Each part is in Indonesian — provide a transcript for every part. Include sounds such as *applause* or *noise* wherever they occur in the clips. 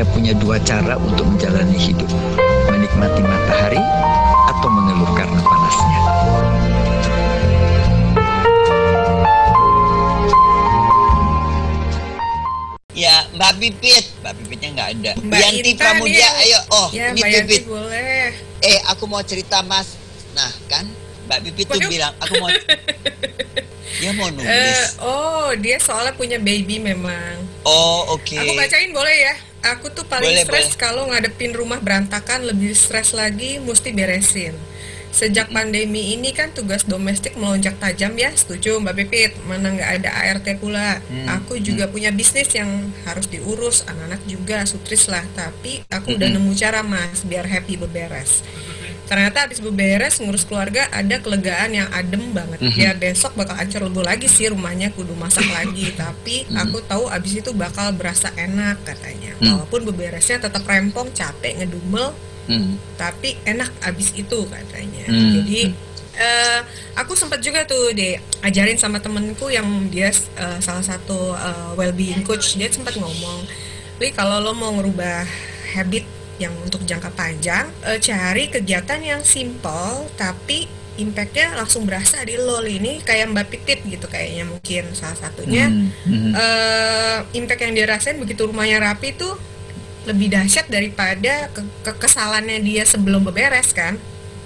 Anda punya dua cara untuk menjalani hidup. Menikmati matahari atau mengeluh karena panasnya. Ya, Mbak Pipit. Mbak Pipitnya nggak ada. Mbak Yanti Intan Pramudia, nih. ayo. Oh, ya, ini Mbak Yanti Pipit. boleh. Eh, aku mau cerita, Mas. Nah, kan Mbak Pipit tuh bilang, aku mau *laughs* Dia mau nulis. oh, dia soalnya punya baby memang. oh, oke. Aku bacain boleh ya? Aku tuh paling Boleh, stres kalau ngadepin rumah berantakan, lebih stres lagi mesti beresin. Sejak pandemi ini kan tugas domestik melonjak tajam ya, setuju Mbak Pipit. Mana nggak ada ART pula. Hmm, Aku juga punya bisnis yang harus diurus, anak-anak juga sutris lah. Tapi aku udah Mm-mm. nemu cara mas, biar happy beberes. Ternyata habis beberes ngurus keluarga ada kelegaan yang adem banget. Mhm. Ya besok bakal ancur lebur lagi sih rumahnya kudu masak *laughs* lagi. Tapi aku tahu abis itu bakal berasa enak katanya. Hmm. Walaupun beberesnya tetap rempong, capek, ngedumel, Hmm. tapi enak abis itu katanya. Hmm. Jadi eh, aku sempat juga tuh deh ajarin sama temenku yang dia eh, salah satu eh, well-being coach dia sempat ngomong, Li kalau lo mau ngerubah habit yang untuk jangka panjang, eh, cari kegiatan yang simple tapi impactnya langsung berasa di lo Li. ini kayak Mbak Pitit gitu kayaknya mungkin salah satunya Hmm. Hmm. eh impact yang dia rasain begitu rumahnya rapi itu lebih dahsyat daripada ke kekesalannya dia sebelum beberes kan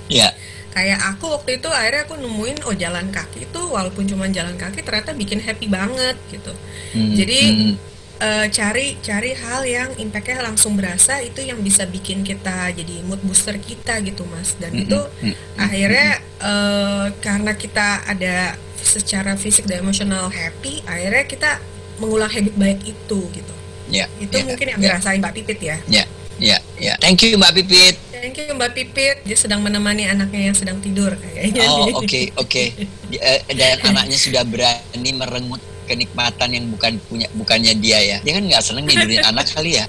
Ya. kayak aku waktu itu akhirnya aku nemuin oh jalan kaki itu walaupun cuma jalan kaki ternyata bikin happy banget gitu Hmm. Jadi, Hmm. Eh, cari cari hal yang impactnya langsung berasa itu yang bisa bikin kita jadi mood booster kita gitu mas dan Hmm. itu Hmm. akhirnya eh, karena kita ada secara fisik dan emosional happy akhirnya kita mengulang habit baik itu gitu Ya. itu ya, mungkin yang ya, dirasain Mbak Pipit ya Ya. Ya. Ya. Thank you Mbak Pipit. thank you Mbak Pipit dia sedang menemani anaknya yang sedang tidur kayaknya Oh, oke, oke. Di- eh, Dan anaknya sudah berani merengut kenikmatan yang bukan punya bukannya dia ya. Dia kan nggak seneng tidurin *laughs* anak kali ya.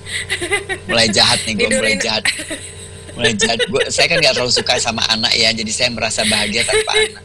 Mulai jahat nih gue, mulai jahat. Mulai jahat. Gua, saya kan nggak terlalu suka sama anak ya, jadi saya merasa bahagia tanpa anak.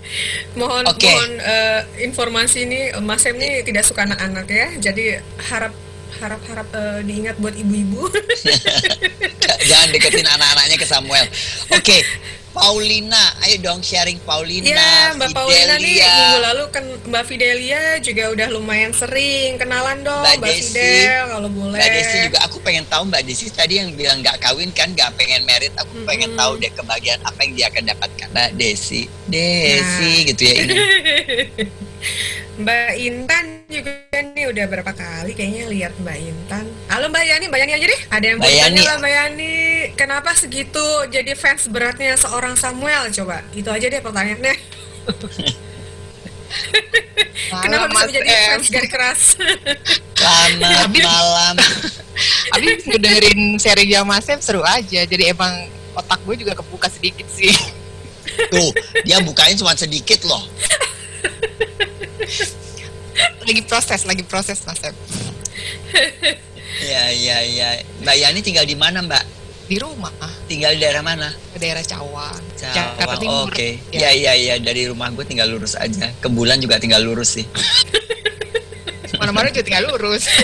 mohon Oke. mohon eh, informasi ini Mas Sem ini tidak suka anak-anak ya jadi harap harap harap eh, diingat buat ibu-ibu *laughs* Jangan deketin anak-anaknya ke Samuel. Oke, Paulina, ayo dong sharing Paulina. Ya, Mbak Paulina nih Fidelia. minggu lalu kan Mbak Fidelia juga udah lumayan sering kenalan dong Mbak Mbak, Desi. Fidel kalau boleh. Mbak Desi juga aku pengen tahu Mbak Desi tadi yang bilang nggak kawin kan nggak pengen merit aku pengen Mm-mm. tahu deh kebahagiaan apa yang dia akan dapatkan Mbak Desi Desi Nah. gitu ya ini *laughs* Mbak Intan juga nih udah berapa kali kayaknya lihat Mbak Intan. Halo Mbak Yani, Mbak Yani aja deh. Ada yang mau tanya Mbak Yani. Kenapa segitu jadi fans beratnya seorang Samuel? Coba itu aja deh pertanyaannya. *laughs* Kenapa bisa Mas menjadi fans garis keras? selamat *laughs* malam Habis ngedengerin serinya Mas Em seru aja. Jadi emang otak gue juga kebuka sedikit sih. *laughs* tuh dia bukanya cuma sedikit loh lagi proses, lagi proses Mas Em. ya ya ya Mbak Yani tinggal di mana Mbak Di rumah, tinggal di daerah mana ke daerah Cawang, Cawang. Timur. Oke, Ya. ya ya ya dari rumah gue tinggal lurus aja. Ke bulan juga tinggal lurus sih. *laughs* Mana-mana juga tinggal lurus. *laughs*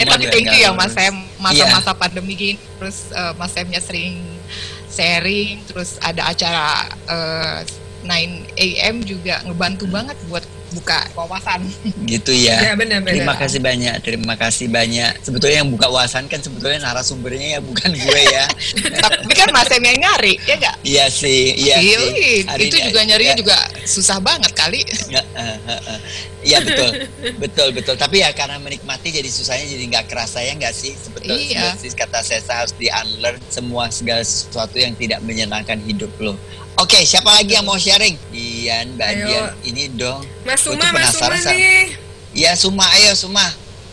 Eh, tapi thank you ya Mas. Em, masa-masa pandemi gini, terus eh, Mas Emnya sering sharing, terus ada acara eh, 9 AM juga ngebantu banget buat buka wawasan. *laughs* Gitu ya. ya benar-benar. Terima kasih banyak, terima kasih banyak. Sebetulnya yang buka wawasan kan sebetulnya narasumbernya ya bukan gue ya. *laughs* tapi kan Mas yang nyari, ya nggak? iya sih, iya Iya, sih. Hari itu juga nyarinya ya, juga susah banget kali. ya, eh, eh, eh. Iya betul, *laughs* betul betul. Tapi ya karena menikmati jadi susahnya jadi nggak kerasa ya nggak sih sebetulnya Iya. sih kata saya harus di unlearn semua segala sesuatu yang tidak menyenangkan hidup lo. Oke, siapa lagi yang mau sharing? Dian, Mbak Ayo. Dian, ini dong. Mas Suma, Mas Suma nih. Iya, Suma, ayo Suma.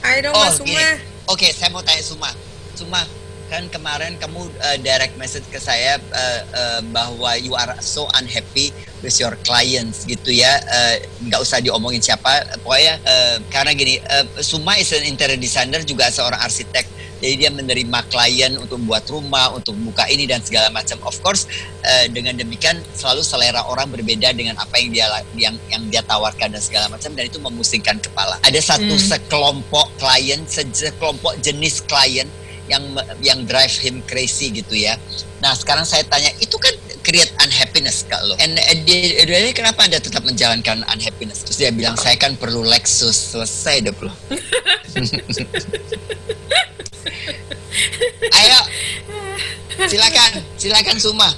Ayo dong Oh, Mas Suma. gini. Oke, saya mau tanya Suma. Suma, kan kemarin kamu uh, direct message ke saya uh, uh, bahwa you are so unhappy with your clients gitu ya. Uh, Nggak usah diomongin siapa. Pokoknya uh, karena gini, uh, Suma is an interior designer juga seorang arsitek. Jadi dia menerima klien untuk buat rumah, untuk buka ini dan segala macam. Of course, uh, dengan demikian selalu selera orang berbeda dengan apa yang dia yang yang dia tawarkan dan segala macam dan itu memusingkan kepala. Ada satu Hmm. sekelompok klien, se- sekelompok jenis klien yang yang drive him crazy gitu ya. Nah sekarang saya tanya itu kan create unhappiness kalau and uh, dia, dia, kenapa anda tetap menjalankan unhappiness? Terus dia bilang saya kan perlu Lexus selesai deh loh. *laughs* *laughs* Ayo silakan silakan Suma.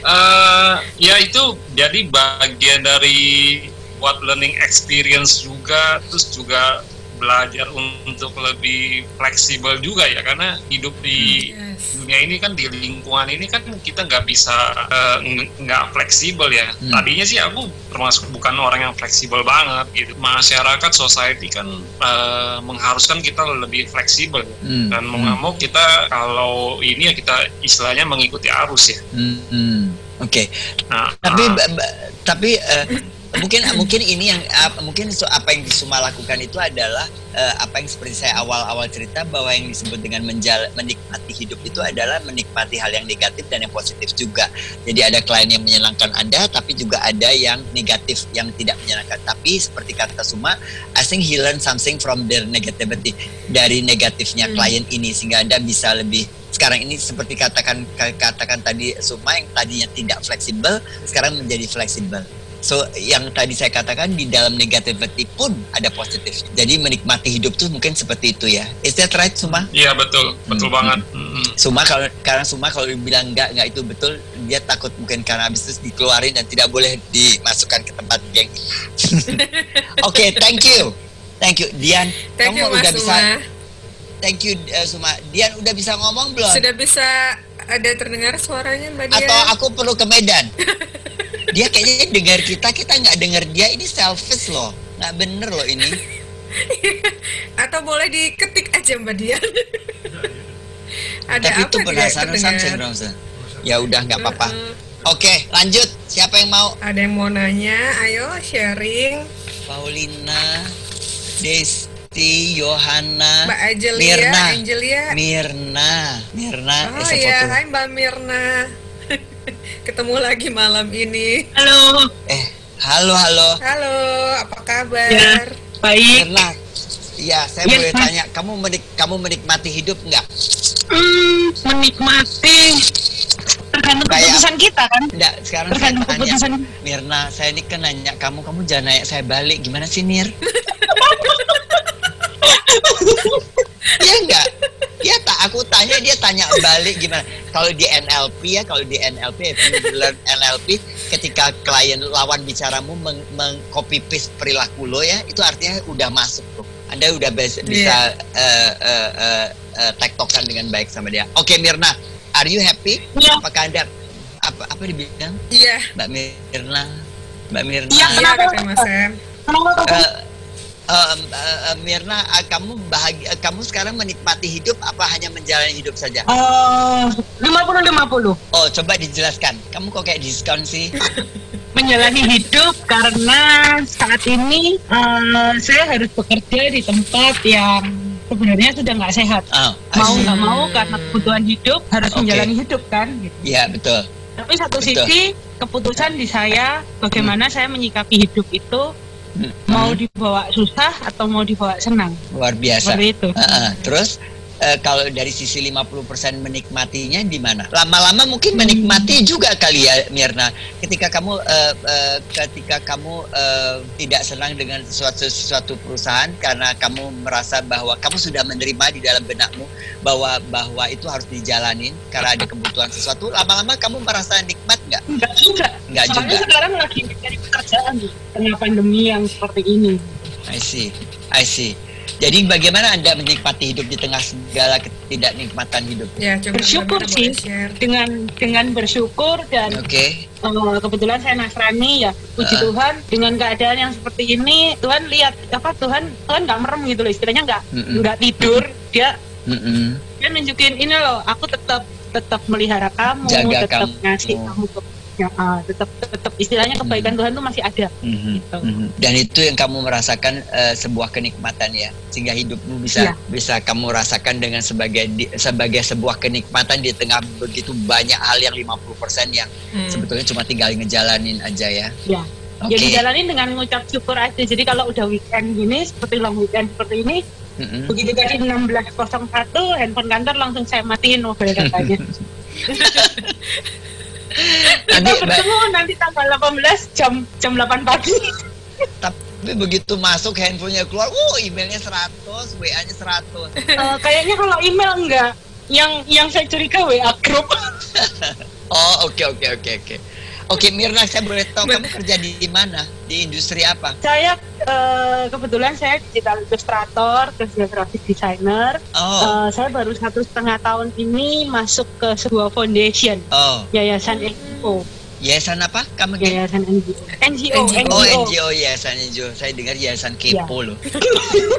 Uh, *laughs* ya itu jadi bagian dari buat learning experience juga terus juga belajar untuk lebih fleksibel juga ya karena hidup di yes. dunia ini kan di lingkungan ini kan kita nggak bisa uh, nggak fleksibel ya hmm. tadinya sih aku termasuk bukan orang yang fleksibel banget gitu masyarakat society kan uh, mengharuskan kita lebih fleksibel hmm. dan mau nggak mau kita kalau ini ya kita istilahnya mengikuti arus ya hmm. Hmm. oke okay. nah, tapi uh, tapi uh, mungkin mungkin ini yang mungkin so, apa yang Suma lakukan itu adalah uh, apa yang seperti saya awal-awal cerita bahwa yang disebut dengan menjal menikmati hidup itu adalah menikmati hal yang negatif dan yang positif juga. Jadi ada klien yang menyenangkan Anda tapi juga ada yang negatif yang tidak menyenangkan. Tapi seperti kata Suma, I think he learn something from their negativity dari negatifnya hmm. klien ini sehingga Anda bisa lebih sekarang ini seperti katakan katakan tadi Suma yang tadinya tidak fleksibel sekarang menjadi fleksibel So yang tadi saya katakan di dalam negativity pun ada positif. Jadi menikmati hidup tuh mungkin seperti itu ya. Is that right Suma? Iya betul, betul hmm. banget. Hmm. Suma kalau karena Suma kalau bilang enggak enggak itu betul, dia takut mungkin karena habis itu dikeluarin dan tidak boleh dimasukkan ke tempat geng. *laughs* Oke, okay, thank you. Thank you Dian. Thank kamu you, udah Suma. bisa Thank you uh, Suma. Dian udah bisa ngomong belum? Sudah bisa ada terdengar suaranya Mbak Dian. Atau aku perlu ke Medan? *laughs* dia kayaknya dengar kita kita nggak dengar dia. Ini selfish loh. Nggak bener loh ini. *laughs* Atau boleh diketik aja mbak Dian *laughs* ada tapi itu penasaran syndrome ya udah nggak apa-apa. Oke lanjut. Siapa yang mau? Ada yang mau nanya? Ayo sharing. Paulina Desti Yohana Mbak Angelia Mirna Angelia Mirna Mirna oh iya hai Mbak Mirna *laughs* Ketemu lagi malam ini. Halo. Eh, halo halo. Halo, apa kabar? Ya, baik. Mirna, ya saya ya, boleh tanya, kamu menik kamu menikmati hidup nggak? Hmm, menikmati tergantung Kayak, keputusan kita kan? Enggak, sekarang tergantung saya tanya, keputusan. Mirna, saya ini kan nanya kamu, kamu jangan nanya saya balik, gimana sih Mir? *laughs* Iya enggak? Ya tak aku tanya dia tanya balik gimana. Kalau di NLP ya, kalau di NLP NLP ketika klien lawan bicaramu meng, meng copy paste perilaku lo ya, itu artinya udah masuk tuh. Anda udah bisa, yeah. uh, uh, uh, uh, tektokan dengan baik sama dia. Oke okay, Mirna, are you happy? Yeah. Apakah Anda apa apa dibilang? Iya. Yeah. Mbak Mirna, Mbak Mirna. Iya, yeah, kata Mas Sam. Uh, uh, uh, Mirna, uh, kamu bahagia, uh, kamu sekarang menikmati hidup apa hanya menjalani hidup saja? Lima puluh lima puluh. Oh, coba dijelaskan. Kamu kok kayak diskon sih? *laughs* menjalani hidup karena saat ini uh, saya harus bekerja di tempat yang sebenarnya sudah nggak sehat. Oh, mau nggak mau karena kebutuhan hidup harus okay. menjalani hidup kan? Gitu. Iya gitu. betul. Tapi satu betul. sisi keputusan di saya bagaimana hmm. saya menyikapi hidup itu hmm. mau dibawa susah atau mau dibawa senang luar biasa seperti itu uh, uh. terus uh, kalau dari sisi 50% menikmatinya di mana? Lama-lama mungkin menikmati juga kali ya Mirna. Ketika kamu uh, uh, ketika kamu uh, tidak senang dengan sesuatu sesuatu perusahaan karena kamu merasa bahwa kamu sudah menerima di dalam benakmu bahwa bahwa itu harus dijalanin karena ada kebutuhan sesuatu, lama-lama kamu merasa nikmat nggak? Enggak juga. Enggak juga. sekarang lagi mencari pekerjaan di tengah pandemi yang seperti ini. I see. I see. Jadi bagaimana Anda menikmati hidup di tengah segala ketidaknikmatan hidup? Ya, coba bersyukur sih dengan dengan bersyukur dan okay. uh, eh, kebetulan saya Nasrani ya puji uh. Tuhan dengan keadaan yang seperti ini Tuhan lihat apa Tuhan Tuhan nggak merem gitu loh istilahnya nggak nggak mm -mm. tidur dia mm -mm. dia nunjukin ini loh aku tetap tetap melihara kamu Jaga tetap kamu. ngasih kamu ya uh, tetap tetap istilahnya kebaikan Tuhan tuh masih ada mm-hmm. gitu. Mm-hmm. dan itu yang kamu merasakan uh, sebuah kenikmatan ya sehingga hidupmu bisa yeah. bisa kamu rasakan dengan sebagai di, sebagai sebuah kenikmatan di tengah begitu banyak hal yang 50% yang mm. sebetulnya cuma tinggal ngejalanin aja ya yeah. Okay. Ya dijalanin dengan mengucap syukur aja. Jadi kalau udah weekend gini, seperti long weekend seperti ini, Mm-hmm. Begitu tadi 16.01 handphone kantor langsung saya matiin mobil datanya. *laughs* nanti Kita bertemu nanti tanggal 18 jam jam 8 pagi. Tapi begitu masuk handphonenya keluar, uh emailnya 100, WA-nya 100. Uh, kayaknya kalau email enggak. Yang yang saya curiga WA grup. *laughs* oh, oke okay, oke okay, oke okay, oke. Oke Mirna, saya boleh tahu kamu kerja di, di mana? Di industri apa? Saya uh, kebetulan saya digital illustrator, kerja graphic designer. Oh. Uh, saya baru satu setengah tahun ini masuk ke sebuah foundation, oh. Yayasan NGO. Yayasan apa? Kamu Yayasan NGO. NGO. NGO. Oh NGO Yayasan NGO. Saya dengar Yayasan Kepo ya. loh.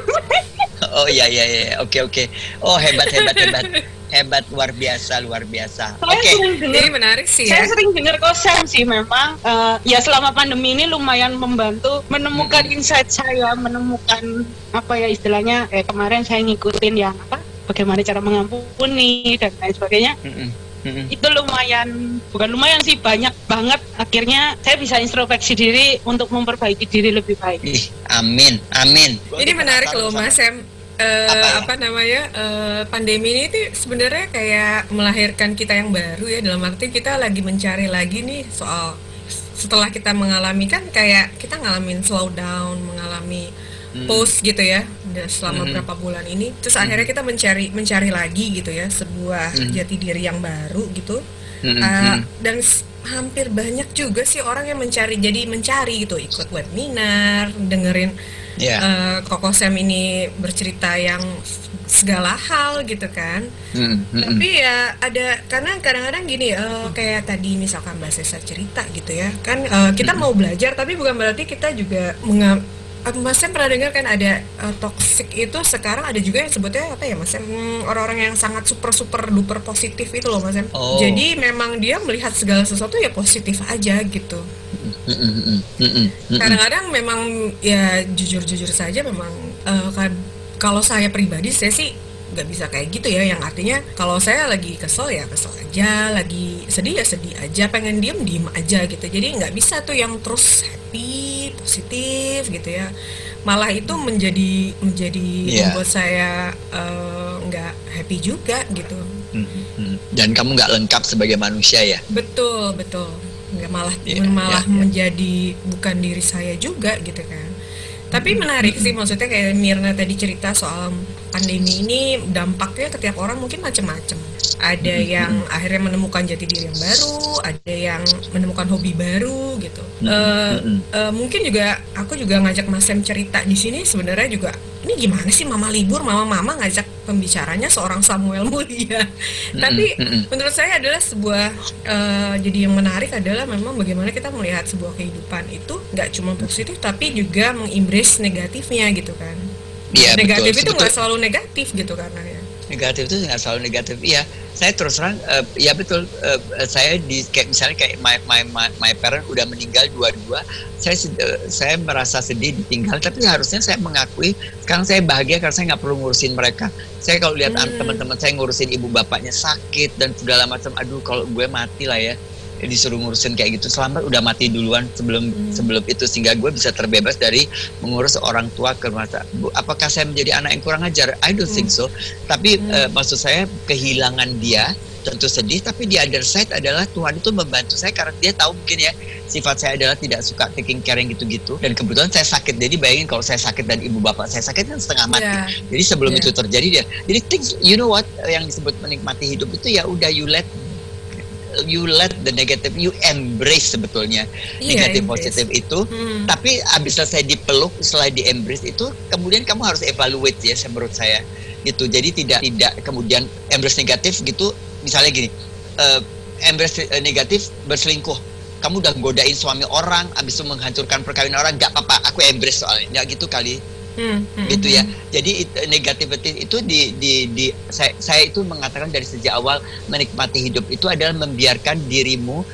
*laughs* oh iya iya iya. Oke oke. Oh hebat hebat hebat hebat luar biasa luar biasa. Oke. Okay. Jadi menarik sih ya. Saya sering dengar kosan sih memang uh, ya selama pandemi ini lumayan membantu menemukan hmm. insight saya, menemukan apa ya istilahnya eh kemarin saya ngikutin yang apa bagaimana cara mengampuni dan lain sebagainya. Hmm. Hmm. Itu lumayan bukan lumayan sih banyak banget akhirnya saya bisa introspeksi diri untuk memperbaiki diri lebih baik. Ih, amin, amin. Ini menarik loh Mas Sam uh, apa, ya? apa namanya uh, pandemi ini tuh sebenarnya kayak melahirkan kita yang baru ya dalam arti kita lagi mencari lagi nih soal setelah kita mengalami kan kayak kita ngalamin slowdown mengalami hmm. post gitu ya selama hmm. berapa bulan ini terus hmm. akhirnya kita mencari mencari lagi gitu ya sebuah hmm. jati diri yang baru gitu hmm. Uh, dan hampir banyak juga sih orang yang mencari jadi mencari gitu ikut webinar dengerin yeah. Iya. uh, Koko Sam ini bercerita yang segala hal gitu kan. Mm, mm, Tapi ya ada karena kadang-kadang gini uh, kayak tadi misalkan Mbak Sesa cerita gitu ya. Kan uh, kita mm. mau belajar tapi bukan berarti kita juga Mas Sam pernah dengar kan ada uh, toxic itu sekarang ada juga yang sebutnya apa ya Mas Sam hmm, orang-orang yang sangat super super duper positif itu loh Mas Sam. Oh. Jadi memang dia melihat segala sesuatu ya positif aja gitu. Kadang-kadang memang ya jujur-jujur saja memang uh, kan kalau saya pribadi saya sih nggak bisa kayak gitu ya yang artinya kalau saya lagi kesel ya kesel aja lagi sedih ya sedih aja pengen diem diem aja gitu. Jadi nggak bisa tuh yang terus happy positif gitu ya. Malah itu menjadi menjadi yeah. membuat saya eh, nggak uh, happy juga gitu. Dan kamu nggak lengkap sebagai manusia ya? Betul betul. Nggak malah yeah, malah yeah, yeah. menjadi bukan diri saya juga gitu kan. Tapi menarik sih maksudnya kayak Mirna tadi cerita soal pandemi ini dampaknya ke tiap orang mungkin macam-macam. Ada yang akhirnya menemukan jati diri yang baru ada yang menemukan hobi baru gitu. Uh, uh, mungkin juga aku juga ngajak Mas Sam cerita di sini sebenarnya juga ini gimana sih mama libur? Mama-mama ngajak pembicaranya seorang Samuel Mulia. Tapi menurut saya adalah sebuah uh, jadi yang menarik adalah memang bagaimana kita melihat sebuah kehidupan itu nggak cuma positif tapi juga mengimbris negatifnya gitu kan ya, negatif betul, itu nggak selalu negatif gitu karena ya. Negatif itu nggak selalu negatif. Iya saya terus terang uh, ya betul uh, saya di kayak misalnya kayak my my my, my parent udah meninggal dua-dua saya uh, saya merasa sedih ditinggal tapi harusnya saya mengakui sekarang saya bahagia karena saya nggak perlu ngurusin mereka. Saya kalau lihat hmm. teman-teman saya ngurusin ibu bapaknya sakit dan segala macam aduh kalau gue mati lah ya disuruh ngurusin kayak gitu selamat udah mati duluan sebelum hmm. sebelum itu sehingga gue bisa terbebas dari mengurus orang tua ke masa apakah saya menjadi anak yang kurang ajar I don't hmm. think so tapi hmm. uh, maksud saya kehilangan dia tentu sedih tapi di other side adalah Tuhan itu membantu saya karena dia tahu mungkin ya sifat saya adalah tidak suka taking care yang gitu-gitu dan kebetulan saya sakit jadi bayangin kalau saya sakit dan ibu bapak saya sakit kan setengah mati yeah. jadi sebelum yeah. itu terjadi dia jadi things you know what yang disebut menikmati hidup itu ya udah you let you let the negative you embrace sebetulnya yeah, negatif positif itu. Hmm. tapi abis selesai dipeluk setelah di embrace itu kemudian kamu harus evaluate ya menurut saya gitu. Jadi tidak tidak kemudian embrace negatif gitu. Misalnya gini uh, embrace uh, negatif berselingkuh. Kamu udah godain suami orang abis itu menghancurkan perkawinan orang nggak apa-apa aku embrace soalnya. Nggak gitu kali Hmm, hmm, gitu ya. Hmm. Jadi negativity itu di, di, di saya, saya itu mengatakan dari sejak awal menikmati hidup itu adalah membiarkan dirimu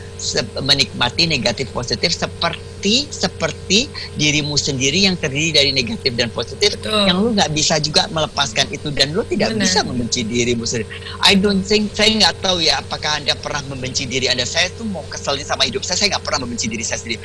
menikmati negatif positif seperti seperti dirimu sendiri yang terdiri dari negatif dan positif Betul. yang lu nggak bisa juga melepaskan itu dan lu tidak Benar. bisa membenci dirimu sendiri. I don't think saya nggak tahu ya apakah anda pernah membenci diri anda. Saya tuh mau keselnya sama hidup saya. Saya nggak pernah membenci diri saya sendiri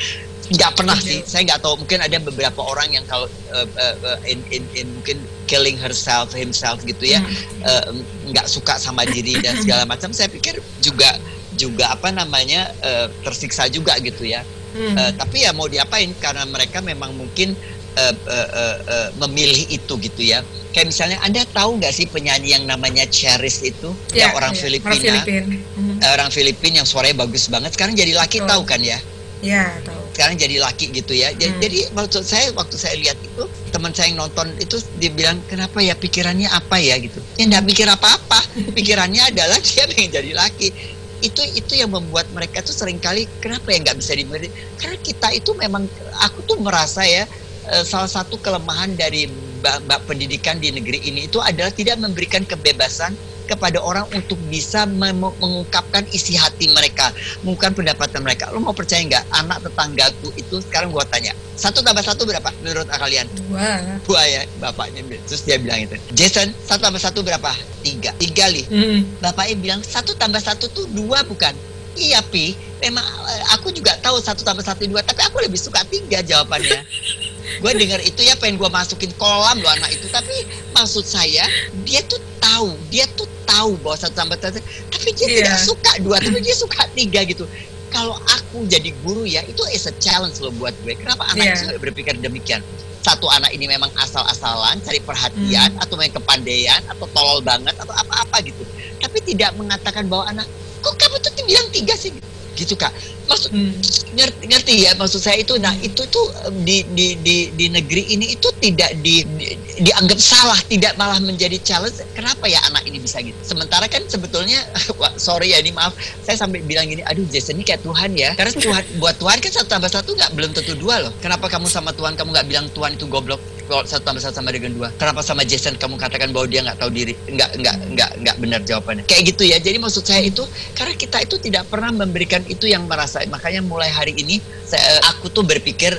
nggak pernah sih saya nggak tahu mungkin ada beberapa orang yang kalau uh, uh, in, in, in mungkin killing herself himself gitu ya hmm. nggak uh, suka sama diri dan segala macam saya pikir juga juga apa namanya uh, tersiksa juga gitu ya hmm. uh, tapi ya mau diapain karena mereka memang mungkin uh, uh, uh, uh, memilih itu gitu ya kayak misalnya anda tahu nggak sih penyanyi yang namanya Cheris itu ya, yang orang ya, Filipina orang Filipin. hmm. orang Filipin yang suaranya bagus banget sekarang jadi laki tahu kan ya ya tahu sekarang jadi laki gitu ya. Jadi, hmm. jadi maksud saya waktu saya lihat itu teman saya yang nonton itu dia bilang kenapa ya pikirannya apa ya gitu. Ya enggak mikir apa-apa. Pikirannya adalah *laughs* dia pengen jadi laki. Itu itu yang membuat mereka tuh sering kali kenapa ya nggak bisa dimiliki? Karena kita itu memang aku tuh merasa ya eh, salah satu kelemahan dari bab pendidikan di negeri ini itu adalah tidak memberikan kebebasan kepada orang untuk bisa mengungkapkan isi hati mereka, mengungkapkan pendapatan mereka. Lo mau percaya nggak? Anak tetanggaku itu sekarang gua tanya, satu tambah satu berapa menurut kalian? Dua. Dua ya, bapaknya. Terus dia bilang itu. Jason, satu tambah satu berapa? Tiga. Tiga li. Mm. Bapaknya bilang satu tambah satu tuh dua bukan? Iya pi, memang eh, aku juga tahu satu tambah satu dua, tapi aku lebih suka tiga jawabannya. *laughs* gue dengar itu ya pengen gue masukin kolam loh anak itu tapi maksud saya dia tuh tahu dia tuh tahu bahwa satu tambah satu tapi dia yeah. tidak suka dua tapi dia suka tiga gitu kalau aku jadi guru ya itu is a challenge loh buat gue kenapa anak yeah. berpikir demikian satu anak ini memang asal-asalan cari perhatian hmm. atau main kepandaian atau tolol banget atau apa-apa gitu tapi tidak mengatakan bahwa anak kok kamu tuh bilang tiga sih gitu kak maksud hmm. ngerti, ngerti ya maksud saya itu. Nah itu tuh di di di di negeri ini itu tidak di, di dianggap salah tidak malah menjadi challenge. Kenapa ya anak ini bisa gitu? Sementara kan sebetulnya *laughs* sorry ya ini maaf. Saya sampai bilang gini aduh Jason ini kayak Tuhan ya. Karena Tuhan *laughs* buat Tuhan kan satu tambah satu nggak belum tentu dua loh. Kenapa kamu sama Tuhan kamu nggak bilang Tuhan itu goblok? Satu tambah satu sama dengan dua. Kenapa sama Jason kamu katakan bahwa dia nggak tahu diri? Nggak nggak nggak nggak benar jawabannya. Kayak gitu ya. Jadi maksud saya itu karena kita itu tidak pernah memberikan itu yang merasa makanya mulai hari ini saya, aku tuh berpikir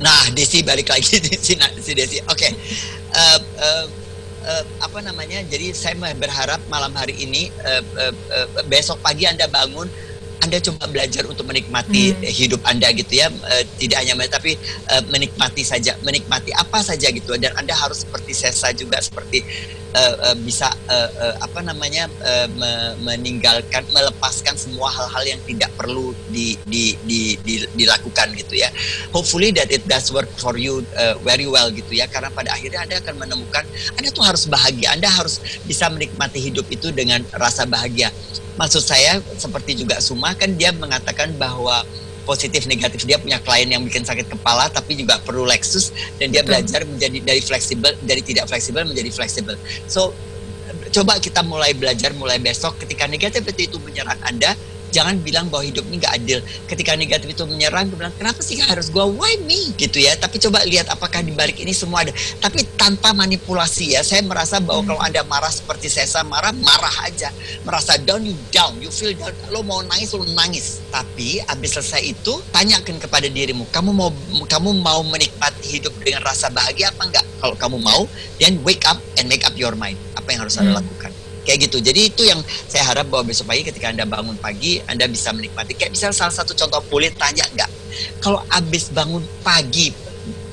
nah Desi balik lagi *laughs* si, si Desi oke okay. uh, uh, uh, apa namanya jadi saya berharap malam hari ini uh, uh, uh, besok pagi anda bangun anda coba belajar untuk menikmati hmm. hidup Anda gitu ya, uh, tidak hanya tapi uh, menikmati saja, menikmati apa saja gitu. Dan Anda harus seperti Sesa juga seperti uh, uh, bisa uh, uh, apa namanya uh, me meninggalkan, melepaskan semua hal-hal yang tidak perlu di, di, di, di, dilakukan gitu ya. Hopefully that it does work for you uh, very well gitu ya, karena pada akhirnya Anda akan menemukan Anda tuh harus bahagia, Anda harus bisa menikmati hidup itu dengan rasa bahagia. Maksud saya seperti juga Suma kan dia mengatakan bahwa positif negatif dia punya klien yang bikin sakit kepala tapi juga perlu Lexus dan dia Betul. belajar menjadi dari fleksibel dari tidak fleksibel menjadi fleksibel. So coba kita mulai belajar mulai besok ketika negatif itu menyerang Anda jangan bilang bahwa hidup ini nggak adil. Ketika negatif itu menyerang, gue bilang kenapa sih harus gue why me gitu ya. Tapi coba lihat apakah di balik ini semua ada. Tapi tanpa manipulasi ya. Saya merasa bahwa hmm. kalau anda marah seperti saya marah, marah aja. Merasa down, you down, you feel down. Lo mau nangis, lo nangis. Tapi abis selesai itu, tanyakan kepada dirimu, kamu mau kamu mau menikmati hidup dengan rasa bahagia apa enggak? Kalau kamu mau, then wake up and make up your mind. Apa yang harus hmm. anda lakukan? Kayak gitu. Jadi itu yang saya harap bahwa besok pagi ketika anda bangun pagi anda bisa menikmati. Kayak misalnya salah satu contoh kulit tanya nggak? Kalau abis bangun pagi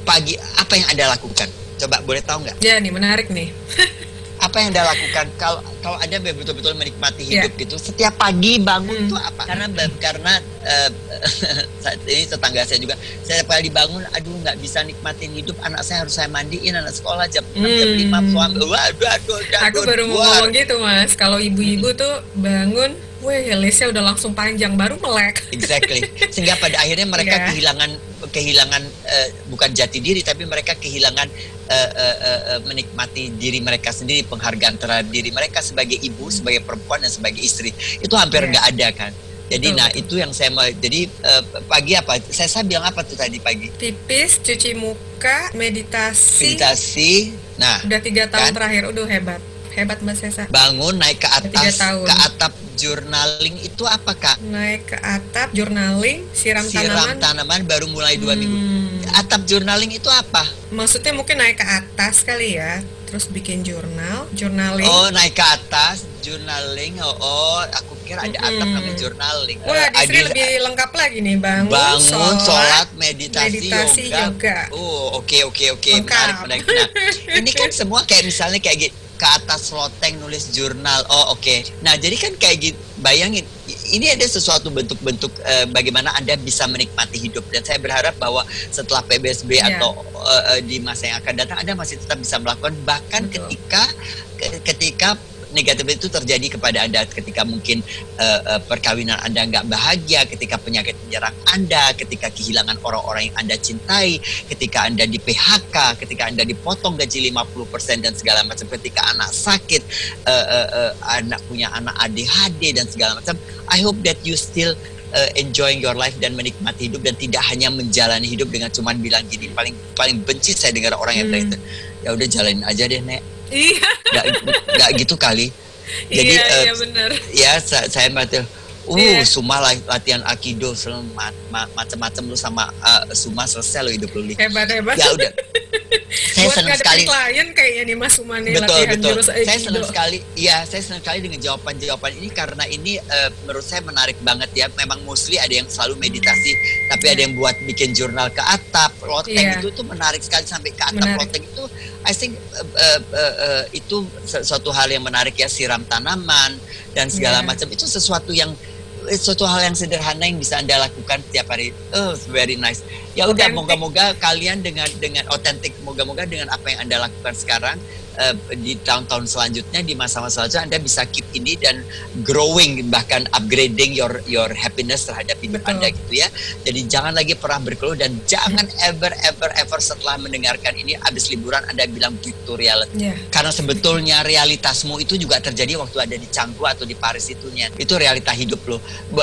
pagi apa yang anda lakukan? Coba boleh tahu nggak? Ya nih menarik nih *laughs* apa yang anda lakukan kalau kalau anda betul-betul menikmati ya. hidup yeah. gitu setiap pagi bangun hmm. tuh apa karena karena uh, *laughs* saat ini tetangga saya juga saya pagi bangun aduh nggak bisa nikmatin hidup anak saya harus saya mandiin anak sekolah jam enam hmm. jam lima suami waduh aduh, aduh, aku baru mau ngomong gitu mas kalau ibu-ibu tuh bangun Wih, listnya udah langsung panjang, baru melek. *laughs* Exactly. Sehingga pada akhirnya mereka yeah. kehilangan kehilangan uh, bukan jati diri, tapi mereka kehilangan uh, uh, uh, menikmati diri mereka sendiri, penghargaan terhadap diri mereka sebagai ibu, sebagai perempuan dan sebagai istri. Itu hampir iya. nggak yeah. ada kan. Jadi betul, nah betul. itu yang saya mau. Jadi uh, pagi apa? Saya, saya bilang apa tuh tadi pagi? Tipis, cuci muka, meditasi. Meditasi. Nah, udah tiga tahun kan? terakhir, udah hebat hebat Mbak Sesa. Bangun naik ke atas ke atap journaling itu apa kak? Naik ke atap journaling, siram, siram tanaman. tanaman baru mulai dua hmm. minggu. Atap journaling itu apa? Maksudnya mungkin naik ke atas kali ya, terus bikin jurnal, journaling. Oh naik ke atas, journaling. Oh, oh aku akhirnya ada atap hmm. namanya journaling. Wah, di sini lebih lengkap lagi nih, bangun, bangun sholat, meditasi, meditasi yoga. yoga. Oh, oke oke oke, menarik menarik. Nah, *laughs* ini kan semua kayak misalnya kayak gitu ke atas loteng nulis jurnal. Oh oke. Okay. Nah jadi kan kayak gitu. Bayangin ini ada sesuatu bentuk-bentuk uh, bagaimana anda bisa menikmati hidup dan saya berharap bahwa setelah PBSB yeah. atau uh, di masa yang akan datang anda masih tetap bisa melakukan bahkan Betul. ketika ketika negatif itu terjadi kepada Anda ketika mungkin uh, uh, perkawinan Anda nggak bahagia, ketika penyakit menyerang Anda, ketika kehilangan orang-orang yang Anda cintai, ketika Anda di PHK, ketika Anda dipotong gaji 50% dan segala macam, ketika anak sakit, uh, uh, uh, anak punya anak ADHD dan segala macam. I hope that you still uh, enjoying your life dan menikmati hidup dan tidak hanya menjalani hidup dengan cuman bilang gini paling paling benci saya dengar orang yang hmm. ya udah jalanin aja deh nek Iya. Gak, gak gitu kali. Jadi iya, uh, iya bener. ya saya, saya baca Uh, yeah. Suma latihan Akido ma ma macam-macam lu sama uh, Suma selesai lo hidup lu. Hebat hebat. Ya udah. *laughs* saya senang sekali. klien kayaknya nih Mas Suma nih betul, latihan betul. Saya senang sekali. Iya, saya senang sekali dengan jawaban-jawaban ini karena ini uh, menurut saya menarik banget ya. Memang mostly ada yang selalu meditasi, tapi ada yang buat bikin jurnal ke atap, loteng yeah. itu tuh menarik sekali sampai ke atap menarik. loteng itu. I think uh, uh, uh, uh, itu suatu hal yang menarik ya siram tanaman dan segala yeah. macam itu sesuatu yang suatu hal yang sederhana yang bisa anda lakukan setiap hari. Oh, very nice. Ya udah, moga-moga kalian dengan dengan otentik, moga-moga dengan apa yang anda lakukan sekarang uh, di tahun-tahun selanjutnya di masa-masa selanjutnya Anda bisa keep ini dan growing bahkan upgrading your your happiness terhadap hidup Betul. Anda gitu ya. Jadi jangan lagi pernah berkeluh dan jangan *laughs* ever ever ever setelah mendengarkan ini habis liburan Anda bilang gitu reality. Yeah. Karena sebetulnya realitasmu itu juga terjadi waktu ada di Canggu atau di Paris itunya. Itu realita hidup lo.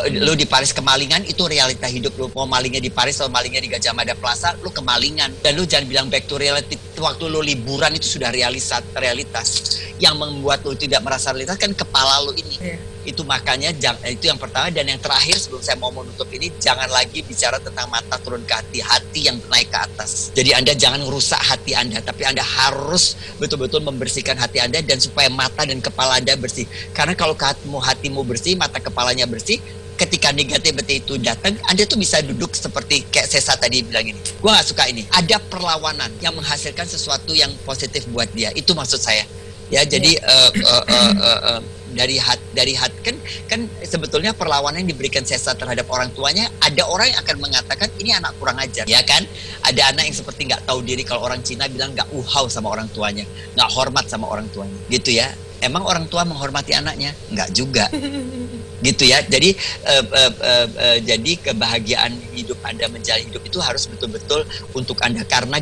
Lo di Paris kemalingan itu realita hidup lo. Mau malingnya di Paris atau malingnya di Gajah Mada Plaza lo kemalingan. Dan lo jangan bilang back to reality. Waktu lo liburan itu sudah realisat realitas. Yang membuat lo tidak merasa realitas kan kepala lo ini. Yeah. itu makanya jang, itu yang pertama. Dan yang terakhir sebelum saya mau menutup ini jangan lagi bicara tentang mata turun ke hati hati yang naik ke atas. Jadi anda jangan merusak hati anda tapi anda harus betul-betul membersihkan hati anda dan supaya mata dan kepala anda bersih. Karena kalau hatimu hatimu bersih mata kepalanya bersih ketika negativity itu datang, Anda tuh bisa duduk seperti kayak Sesa tadi bilang ini. Gua gak suka ini. Ada perlawanan yang menghasilkan sesuatu yang positif buat dia. Itu maksud saya. Ya, jadi uh, uh, uh, uh, uh, dari hat dari hat kan kan sebetulnya perlawanan yang diberikan Sesa terhadap orang tuanya ada orang yang akan mengatakan ini anak kurang ajar ya kan ada anak yang seperti nggak tahu diri kalau orang Cina bilang nggak uhau sama orang tuanya nggak hormat sama orang tuanya gitu ya emang orang tua menghormati anaknya? Nggak juga. Gitu ya. Jadi uh, uh, uh, uh, jadi kebahagiaan hidup anda menjalani hidup itu harus betul-betul untuk anda. Karena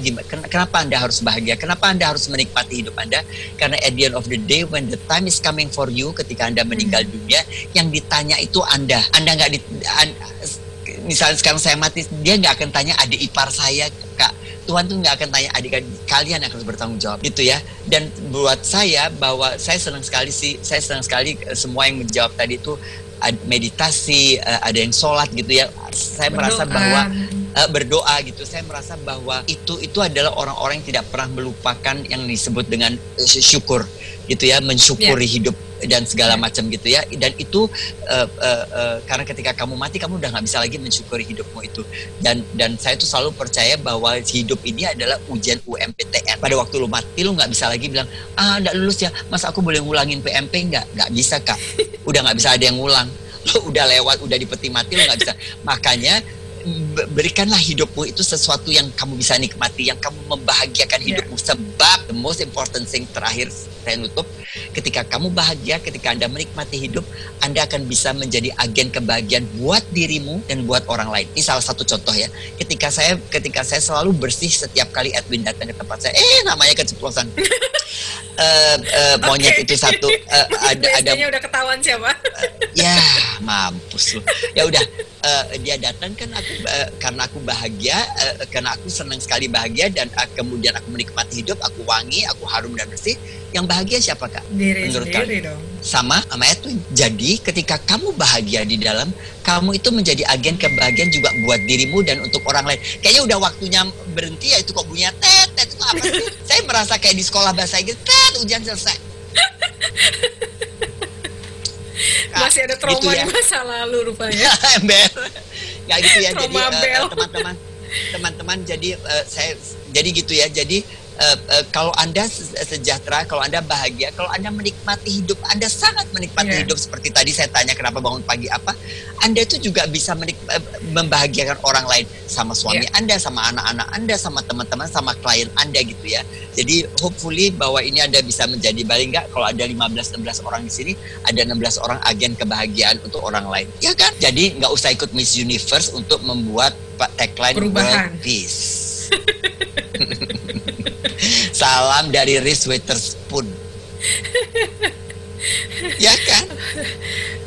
kenapa anda harus bahagia? Kenapa anda harus menikmati hidup anda? Karena at the end of the day when the time is coming for you ketika anda meninggal hmm. dunia yang ditanya itu anda. Anda nggak di, an, misalnya sekarang saya mati dia nggak akan tanya adik ipar saya kak Tuhan tuh nggak akan tanya adik kalian yang harus bertanggung jawab gitu ya dan buat saya bahwa saya senang sekali sih saya senang sekali semua yang menjawab tadi itu meditasi, eh, ada yang sholat gitu ya. Saya berdoa. merasa bahwa uh, berdoa gitu. Saya merasa bahwa itu itu adalah orang-orang yang tidak pernah melupakan yang disebut dengan syukur gitu ya, mensyukuri yeah. hidup dan segala macam gitu ya. Dan itu uh, uh, uh, karena ketika kamu mati kamu udah nggak bisa lagi mensyukuri hidupmu itu. Dan dan saya tuh selalu percaya bahwa hidup ini adalah ujian UMPTN pada waktu lu mati lu nggak bisa lagi bilang ah nggak lulus ya. Mas aku boleh ngulangin PMP nggak nggak bisa kak. *laughs* Udah nggak bisa ada yang ngulang. Lu *laughs* udah lewat udah di peti mati lu nggak bisa. Makanya berikanlah hidupmu itu sesuatu yang kamu bisa nikmati, yang kamu membahagiakan ya. hidupmu. Yeah. Sebab the most important thing terakhir saya nutup, ketika kamu bahagia, ketika Anda menikmati hidup, Anda akan bisa menjadi agen kebahagiaan buat dirimu dan buat orang lain. Ini salah satu contoh ya. Ketika saya ketika saya selalu bersih setiap kali Edwin datang ke tempat saya, eh namanya keceplosan. uh, *laughs* uh, monyet okay. itu satu uh, *laughs* ada ada udah ketahuan siapa? uh, ya, mampus lu. Ya udah uh, dia datang kan aku uh, karena aku bahagia uh, karena aku senang sekali bahagia dan uh, kemudian aku menikmati hidup aku wangi aku harum dan bersih. Yang bahagia siapa kak? Diri menurut sendiri dong. Sama sama Edwin. Jadi ketika kamu bahagia di dalam kamu itu menjadi agen kebahagiaan juga buat dirimu dan untuk orang lain. Kayaknya udah waktunya berhenti ya itu kok bunyinya tet tet itu apa sih? *laughs* Saya merasa kayak di sekolah bahasa Inggris tet ujian selesai. Mas masih ada trauma gitu ya. di masa lalu rupanya. *laughs* Ember nggak gitu ya *laughs* jadi uh, teman-teman teman-teman jadi uh, saya jadi gitu ya jadi uh, uh, kalau anda sejahtera, kalau anda bahagia, kalau anda menikmati hidup, anda sangat menikmati yeah. hidup seperti tadi saya tanya kenapa bangun pagi apa, anda itu juga bisa menik uh, membahagiakan orang lain sama suami yeah. anda, sama anak-anak anda, sama teman-teman, sama klien anda gitu ya. Jadi hopefully bahwa ini anda bisa menjadi paling enggak kalau ada 15-16 orang di sini, ada 16 orang agen kebahagiaan untuk orang lain, ya kan? Jadi nggak usah ikut Miss Universe untuk membuat tagline Perubahan. World Peace. *laughs* Salam dari Reese Witherspoon. ya kan?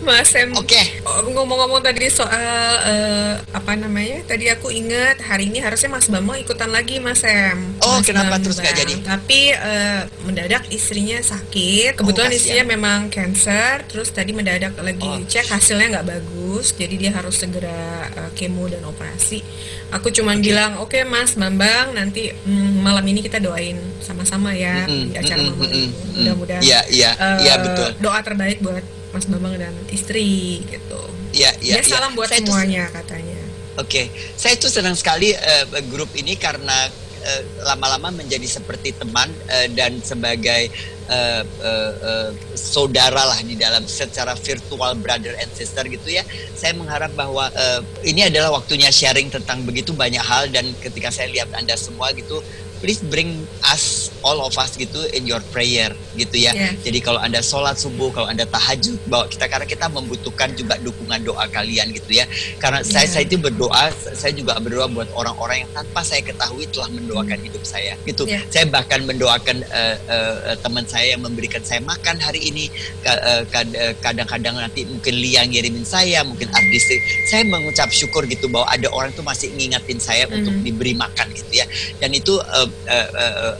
Mas Em. Oke. Okay. Ngomong-ngomong tadi soal uh, apa namanya? Tadi aku ingat hari ini harusnya Mas Bambang ikutan lagi Mas Em. Oh, Mas kenapa Bambang. terus gak jadi? Tapi uh, mendadak istrinya sakit. Kebetulan oh, istrinya memang cancer. Terus tadi mendadak lagi oh. cek hasilnya nggak bagus. Jadi dia harus segera uh, kemo dan operasi. Aku cuma okay. bilang, oke okay, Mas Bambang, nanti mm, malam ini kita doain sama-sama ya mm -hmm. di acara mm -hmm. mama mm -hmm. Mudah-mudahan. Iya, iya, iya betul. Doa terbaik buat Mas Bambang dan istri gitu. Iya, iya. Dia ya. salam buat saya semuanya itu, katanya. Oke, okay. saya tuh senang sekali uh, grup ini karena eh, lama-lama uh, menjadi seperti teman uh, dan sebagai uh, uh, uh, saudara lah di dalam secara virtual brother and sister gitu ya. Saya mengharap bahwa uh, ini adalah waktunya sharing tentang begitu banyak hal dan ketika saya lihat anda semua gitu please bring us all of us gitu in your prayer gitu ya. Yeah. Jadi kalau anda sholat subuh, kalau anda tahajud, bawa kita karena kita membutuhkan juga dukungan doa kalian gitu ya. Karena yeah. saya saya itu berdoa, saya juga berdoa buat orang-orang yang tanpa saya ketahui telah mendoakan hidup saya gitu. Yeah. Saya bahkan mendoakan uh, uh, teman saya yang memberikan saya makan hari ini. Kadang-kadang nanti mungkin Lia ngirimin saya, mungkin Ardi. Saya mengucap syukur gitu bahwa ada orang tuh masih ngingatin saya mm. untuk diberi makan gitu ya. Dan itu uh, uh, uh,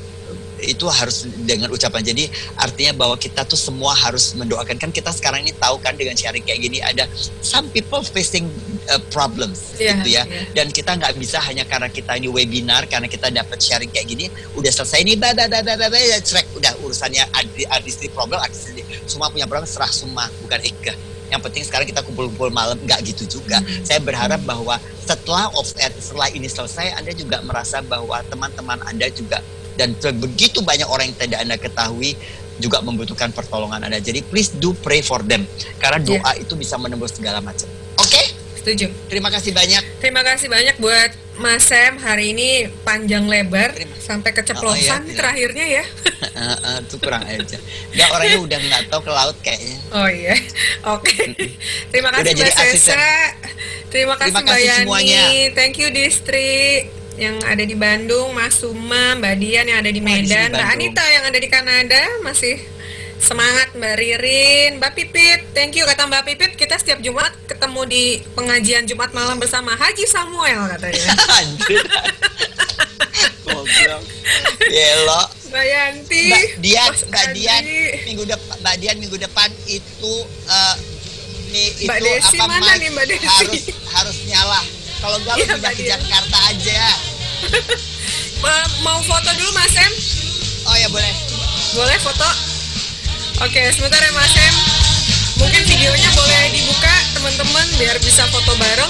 itu harus dengan ucapan. Jadi artinya bahwa kita tuh semua harus mendoakan. Kan kita sekarang ini tahu kan dengan sharing kayak gini ada some people facing uh, problems yeah, gitu ya. yeah. dan kita nggak bisa hanya karena kita ini webinar karena kita dapat sharing kayak gini udah selesai nih dah dah dah dah dah ya udah urusannya artistry problem artistry semua punya problem serah semua bukan Eka yang penting sekarang kita kumpul-kumpul malam nggak gitu juga hmm. saya berharap bahwa setelah off air setelah ini selesai anda juga merasa bahwa teman-teman anda juga dan begitu banyak orang yang tidak anda ketahui juga membutuhkan pertolongan anda jadi please do pray for them karena doa yeah. itu bisa menembus segala macam oke okay? setuju terima kasih banyak terima kasih banyak buat Mas Sam hari ini panjang lebar Terima. sampai keceplosan oh, iya, terakhirnya ya. uh, *laughs* itu kurang aja. Ya orangnya udah nggak tahu ke laut kayaknya. Oh iya, *laughs* oke. Okay. Terima kasih Mbak Sesa. Terima kasih Mbak Yani. Semuanya. Thank you Distri yang ada di Bandung, Mas Suma, Mbak Dian yang ada di Medan, Mbak Anita yang ada di Kanada masih Semangat Mbak Ririn, Mbak Pipit. Thank you kata Mbak Pipit. Kita setiap Jumat ketemu di pengajian Jumat malam bersama Haji Samuel katanya. *laughs* Anjir. Yelo. Mbak Yanti. Mbak Dian, Mbak Dian minggu depan Mbak Dian minggu depan itu uh, nih Mbak itu Desi apa mana nih Mbak Desi? Harus harus nyala. Kalau enggak ya, pindah ke Jakarta aja. *laughs* mau foto dulu Mas Em? Oh ya boleh. Boleh foto? Oke, sebentar ya Mas Em. Mungkin videonya boleh dibuka teman-teman biar bisa foto bareng.